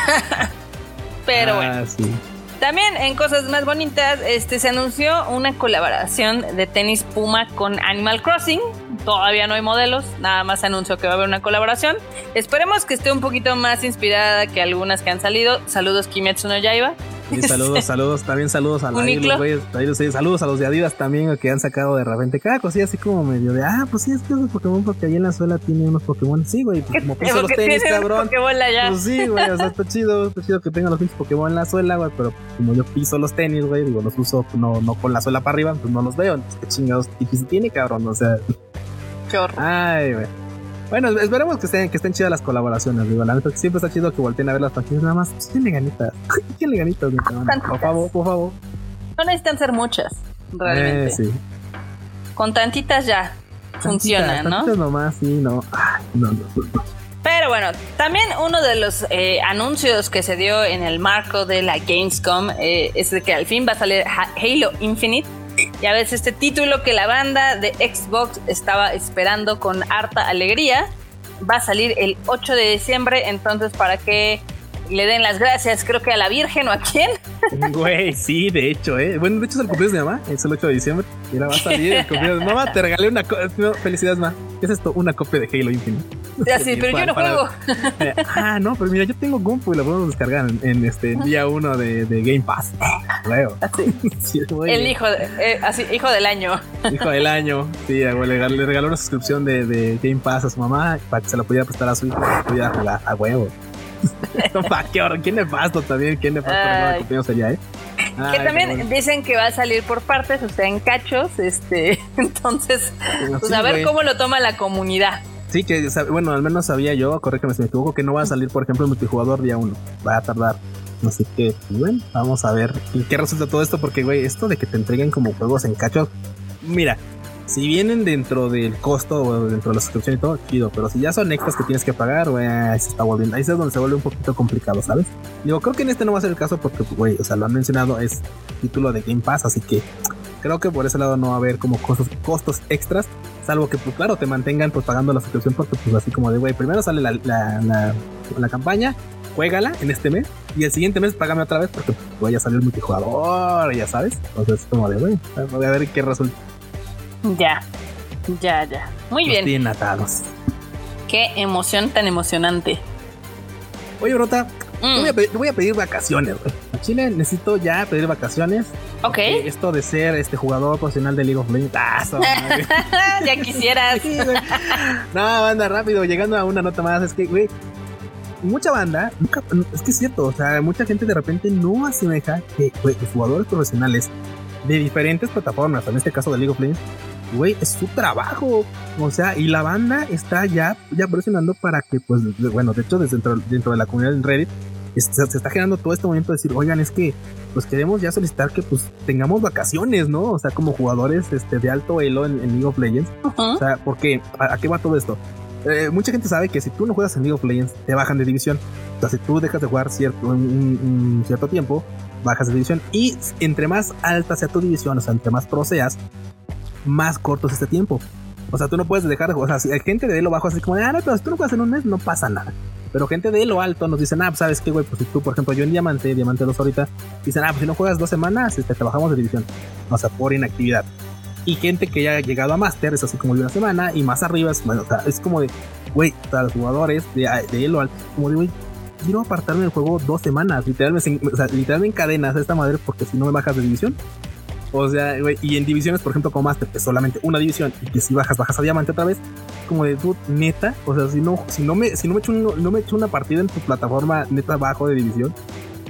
Pero ah, bueno. Sí. También en cosas más bonitas, este se anunció una colaboración de tenis Puma con Animal Crossing. Todavía no hay modelos, nada más se anunció que va a haber una colaboración. Esperemos que esté un poquito más inspirada que algunas que han salido. Saludos Kimetsu no Yaiba. Y saludos, saludos, también saludos a, los saludos a los de Adidas también que han sacado de repente cada cosilla así como medio de, ah, pues sí, es que es de Pokémon porque ahí en la suela tiene unos Pokémon. Sí, güey, pues como puso los tenis, cabrón. Pues sí, güey, o sea, está chido, está chido que tengan los Pokémon en la suela, güey, pero como yo piso los tenis, güey, digo, los uso no, no con la suela para arriba, pues no los veo. Entonces, qué chingados tiene, cabrón, o sea. Qué horror. Ay, güey. Bueno, esperemos que estén, que estén chidas las colaboraciones, digo, la neta, siempre está chido que volteen a ver las páginas nada más. Pues, tiene ganitas, tiene ganitas, por favor, por favor. No necesitan ser muchas, realmente. Eh, sí. Con tantitas ya funciona, ¿no? Tantitas nomás, sí, no. no, no, Pero bueno, también uno de los eh, anuncios que se dio en el marco de la Gamescom eh, es de que al fin va a salir Halo Infinite ya ves, este título que la banda de Xbox estaba esperando con harta alegría va a salir el 8 de diciembre, entonces para que le den las gracias, creo que a la Virgen o a quién. Güey, sí, de hecho, ¿eh? Bueno, de hecho es el cumpleaños de mi mamá, es el 8 de diciembre. Mira, va a salir el cumpleaños. mamá, te regalé una. felicidades, mamá. ¿Qué es esto? Una copia de Halo Infinite. Ya, sí, pero yo no juego. ah, no, pero mira, yo tengo Gumpo y la podemos descargar en, este día 1 de, de, Game Pass. Así. el hijo, eh, así, hijo del año. Hijo del año. Sí, güey, le, regaló una suscripción de, de, Game Pass a su mamá para que se la pudiera prestar a su hijo y pudiera jugar a huevo. qué horror, qué nefasto también, qué nefasto sería, ¿eh? que también dicen que va a salir por partes, o sea, en cachos, este, entonces, pues a ver cómo lo toma la comunidad. Sí, que bueno, al menos sabía yo, corrígeme si me equivoco, que no va a salir, por ejemplo, el multijugador día uno. Va a tardar. Así que, bueno, vamos a ver qué resulta todo esto, porque, güey, esto de que te entreguen como juegos en cachos, mira, si vienen dentro del costo o dentro de la suscripción y todo, chido. Pero si ya son extras que tienes que pagar, güey, se está volviendo. Ahí es donde se vuelve un poquito complicado, ¿sabes? Digo, creo que en este no va a ser el caso porque, güey, o sea, lo han mencionado, es título de Game Pass, así que creo que por ese lado no va a haber como costos, costos extras. Salvo que, pues claro, te mantengan pues pagando la suscripción porque, pues así como de, güey, primero sale la, la, la, campaña, juégala en este mes y el siguiente mes págame otra vez porque voy a salir multijugador, ya sabes. Entonces, como de, güey, voy a ver qué resulta. Ya, ya, ya. Muy bien. Bien atados. Qué emoción tan emocionante. Oye, Brota, mm. voy, a pedir, vacaciones, güey. A Chile necesito ya pedir vacaciones. Ok. Esto de ser este jugador profesional de League of Legends. Ah, ya quisieras. no, banda, rápido. Llegando a una nota más, es que, güey, mucha banda, nunca, es que es cierto, o sea, mucha gente de repente no asemeja que jugadores profesionales de diferentes plataformas, en este caso de League of Legends, güey, es su trabajo. O sea, y la banda está ya, ya presionando para que, pues, bueno, de hecho, dentro, dentro de la comunidad en Reddit, se, está generando todo este momento de decir, oigan, es que, pues queremos ya solicitar que, pues, tengamos vacaciones, ¿no? O sea, como jugadores este, de alto elo en, League of Legends. O sea, porque, ¿a, qué va todo esto? Eh, mucha gente sabe que si tú no juegas en League of Legends, te bajan de división. O sea, si tú dejas de jugar cierto, un cierto tiempo, bajas de división. Y entre más alta sea tu división, o sea, entre más pro seas, más corto es este tiempo. O sea, tú no puedes dejar de jugar. O sea, si hay gente de lo bajo así como, ah, no, pero si tú no juegas en un mes, no pasa nada. Pero gente de lo alto nos dicen, ah, pues sabes qué, güey, pues si tú, por ejemplo, yo en Diamante, Diamante 2 ahorita, dicen, ah, pues si no juegas dos semanas, este, te bajamos de división. O sea, por inactividad. Y gente que ya ha llegado a Master es así como de una semana y más arriba es, bueno, o sea, es como de, güey, o los jugadores de, de lo alto, como de, güey, quiero apartarme del juego dos semanas. Literalmente, o sea, literalmente en cadenas a esta madre porque si no me bajas de división. O sea, güey, y en divisiones, por ejemplo, como Master, que solamente una división y que si bajas, bajas a diamante otra vez, como de tú, neta, o sea, si no, si no me, si no me echo, no me echo una partida en tu plataforma, neta, bajo de división.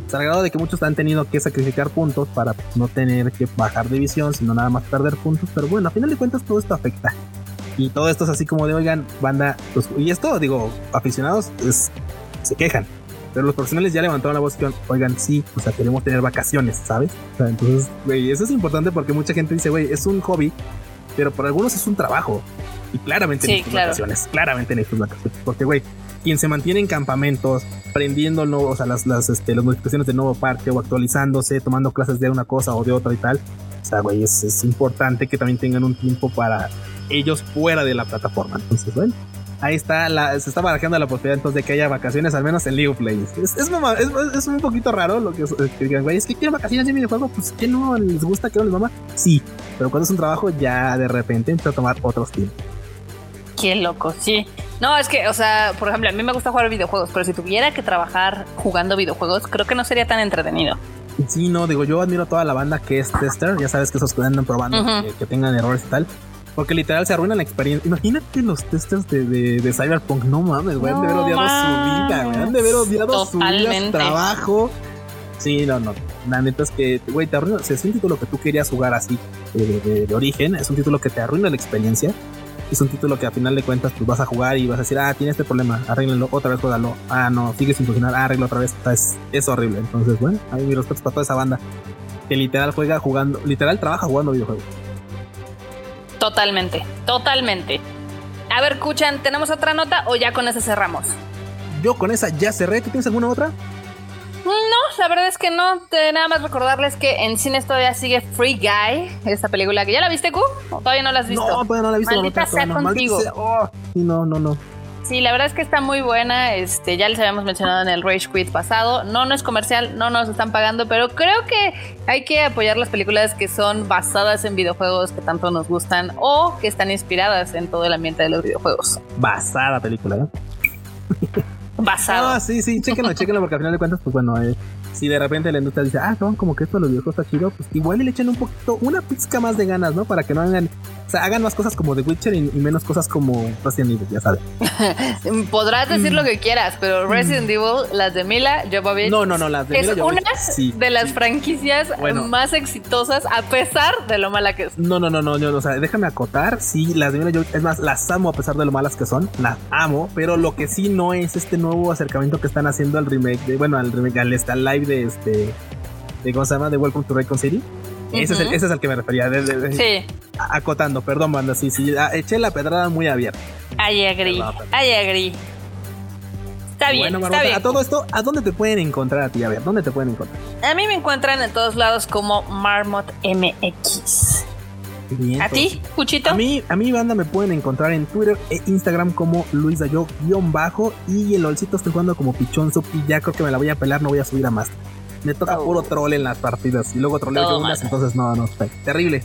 Salgado de que muchos han tenido que sacrificar puntos para no tener que bajar división, sino nada más perder puntos. Pero bueno, a final de cuentas todo esto afecta. Y todo esto es así como de, oigan, banda, pues, y esto, digo, aficionados, es, se quejan. Pero los profesionales ya levantaron la voz y dijeron, oigan, sí, o sea, queremos tener vacaciones, ¿sabes? O sea, entonces, güey, eso es importante porque mucha gente dice, güey, es un hobby pero por algunos es un trabajo. Y claramente sí, claro. vacaciones, claramente necesitas vacaciones. Porque, güey, quien se mantiene en campamentos, aprendiendo o sea, las, las, este, las modificaciones de nuevo parque o actualizándose, tomando clases de una cosa o de otra y tal. O sea, güey, es, es importante que también tengan un tiempo para ellos fuera de la plataforma. Entonces, bueno, ahí está, la, se está barajando la posibilidad entonces de que haya vacaciones, al menos en League of Legends. Es, es, es, un poquito raro lo que, digan, güey, es que quieren vacaciones en videojuego, pues que no les gusta, que no les mama. Sí, pero cuando es un trabajo, ya de repente empieza a tomar otros tiempos. Qué loco, sí. No, es que, o sea, por ejemplo, a mí me gusta jugar videojuegos, pero si tuviera que trabajar jugando videojuegos, creo que no sería tan entretenido. Sí, no, digo, yo admiro a toda la banda que es tester, ya sabes que esos que andan probando, que, tengan errores y tal. Porque literal se arruina la experiencia. Imagínate los testers de, de, Cyberpunk. No mames, güey. han de haber odiado su vida, güey. Han de haber odiado su vida, su trabajo. Sí, no, no. La neta es que, güey, te arruina. es un título que tú querías jugar así, de, de, origen. Es un título que te arruina la experiencia es un título que a final de cuentas pues vas a jugar y vas a decir, ah, tiene este problema, arréglalo, otra vez juégalo, ah, no, sigue sin funcionar, ah, arreglo otra vez, es, es horrible. Entonces, bueno, a mí mi respeto para toda esa banda que literal juega jugando, literal trabaja jugando videojuegos. Totalmente, totalmente. A ver, escuchan, ¿tenemos otra nota o ya con esa cerramos? Yo con esa ya cerré, ¿tú tienes alguna otra? No, la verdad es que no. nada más recordarles que en cines todavía sigue Free Guy, esta película que ya la viste, Q. ¿O todavía no la has visto? No, todavía no la he visto. Maldita sea contigo. Oh, no, no, no. Sí, la verdad es que está muy buena. Este, ya les habíamos mencionado en el Rage Quit pasado. No, no es comercial, no nos están pagando, pero creo que hay que apoyar las películas que son basadas en videojuegos que tanto nos gustan o que están inspiradas en todo el ambiente de los videojuegos. Basada película, ¿no? basado. Ah, sí, sí, chéquenlo, chéquenlo, porque al final de cuentas, pues bueno, eh, si de repente la industria dice, ah, no, como que esto de los videojuegos está chido, pues igual le echen un poquito, una pizca más de ganas, ¿no? Para que no hagan, o sea, hagan más cosas como The Witcher y, menos cosas como Resident Evil, ya sabes. Podrás decir lo que quieras, pero Resident Evil, las de Mila Jovovich. No, no, no, las de Mila Es una de las franquicias más exitosas, a pesar de lo mala que es. No, no, no, no, no, o sea, déjame acotar, sí, las de Mila Jovovich, es más, las amo a pesar de lo malas que son, las amo, pero lo que sí no es este nuevo acercamiento que están haciendo al remake, de, bueno, al remake, al, al live de este de ¿cómo se llama? de Welcome to Raycon City. ese, es el, ese, es el, que me refería. sí. Acotando, perdón, banda. Sí, sí, ah, eché la pedrada muy abierta. I agree. I agree. Está bien, está bien. A todo esto, ¿a dónde te pueden encontrar a ti? A ver, ¿dónde te pueden encontrar? A mí me encuentran en todos lados como Marmot MX. ¿A ti, Cuchito? A mí, a mí, banda, me pueden encontrar en Twitter e Instagram como luisayo-bajo y el olcito estoy jugando como Pichón y ya creo que me la voy a pelar, no voy a subir a más me toca puro troll en las partidas y luego troleo unas, entonces no, no, terrible.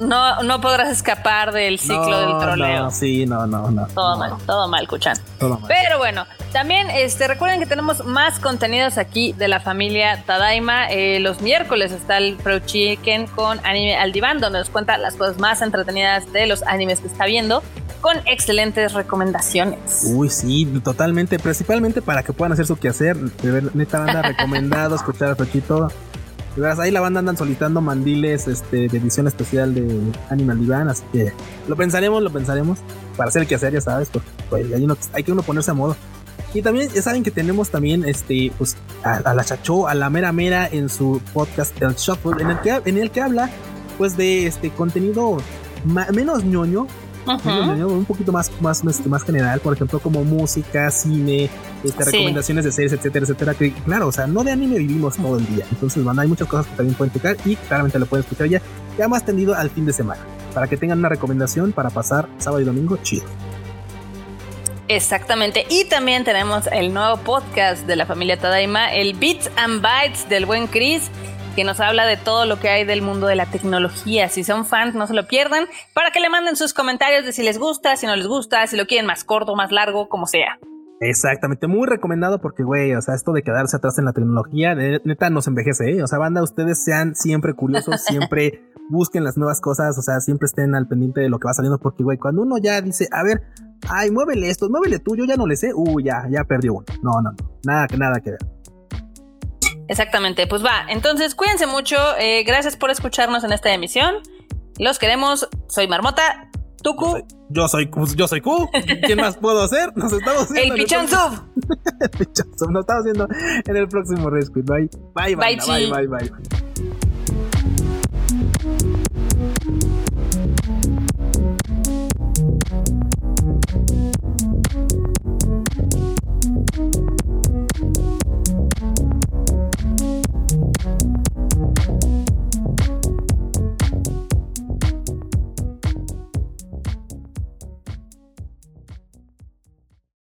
no, no podrás escapar del ciclo del troleo. No, sí, no, no, no. Todo mal, todo mal, escuchan. Pero bueno, también este, recuerden que tenemos más contenidos aquí de la familia Tadaima. Eh, los miércoles está el Pro Chicken con Anime al Diván, donde nos cuenta las cosas más entretenidas de los animes que está viendo con excelentes recomendaciones. Uy, sí, totalmente, principalmente para que puedan hacer su quehacer. Neta banda recomendado, escuchar a Fechito. Ahí la banda andan solicitando mandiles este, de edición especial de Animal Divan, así que lo pensaremos, lo pensaremos para hacer el quehacer, ya sabes, porque pues, hay, que uno ponerse a modo. Y también ya saben que tenemos también este pues a, la Chacho, a la mera mera en su podcast El Shuffle, en el que en el que habla pues de este contenido menos ñoño, un poquito más, más, este, más general, por ejemplo, como música, cine, este, recomendaciones de series, etcétera, etcétera. Que claro, o sea, no de anime vivimos todo el día. Entonces, bueno, hay muchas cosas que también pueden tocar y claramente lo pueden escuchar ya, ya más tendido al fin de semana. Para que tengan una recomendación para pasar sábado y domingo chido. Exactamente. Y también tenemos el nuevo podcast de la familia Tadaima, el Beats and Bytes del buen Chris que nos habla de todo lo que hay del mundo de la tecnología. Si son fans, no se lo pierdan, para que le manden sus comentarios de si les gusta, si no les gusta, si lo quieren más corto, más largo, como sea. Exactamente, muy recomendado porque, güey, o sea, esto de quedarse atrás en la tecnología, neta, nos envejece, ¿eh? O sea, banda, ustedes sean siempre curiosos, siempre busquen las nuevas cosas, o sea, siempre estén al pendiente de lo que va saliendo, porque, güey, cuando uno ya dice, a ver, ay, muévele esto, muévele tú, yo ya no le sé, uh, ya, ya perdió uno. No, no, no, nada, nada que ver. Exactamente, pues va. Entonces, cuídense mucho. Eh, gracias por escucharnos en esta emisión. Los queremos. Soy Marmota. Tuku. Yo soy, yo soy, Q. ¿Quién más puedo hacer? Nos estamos viendo. El Pichón Sub. el Pichón Sub. Nos estamos viendo en el próximo Rescue. Bye. Bye, bye, bye, bye, bye.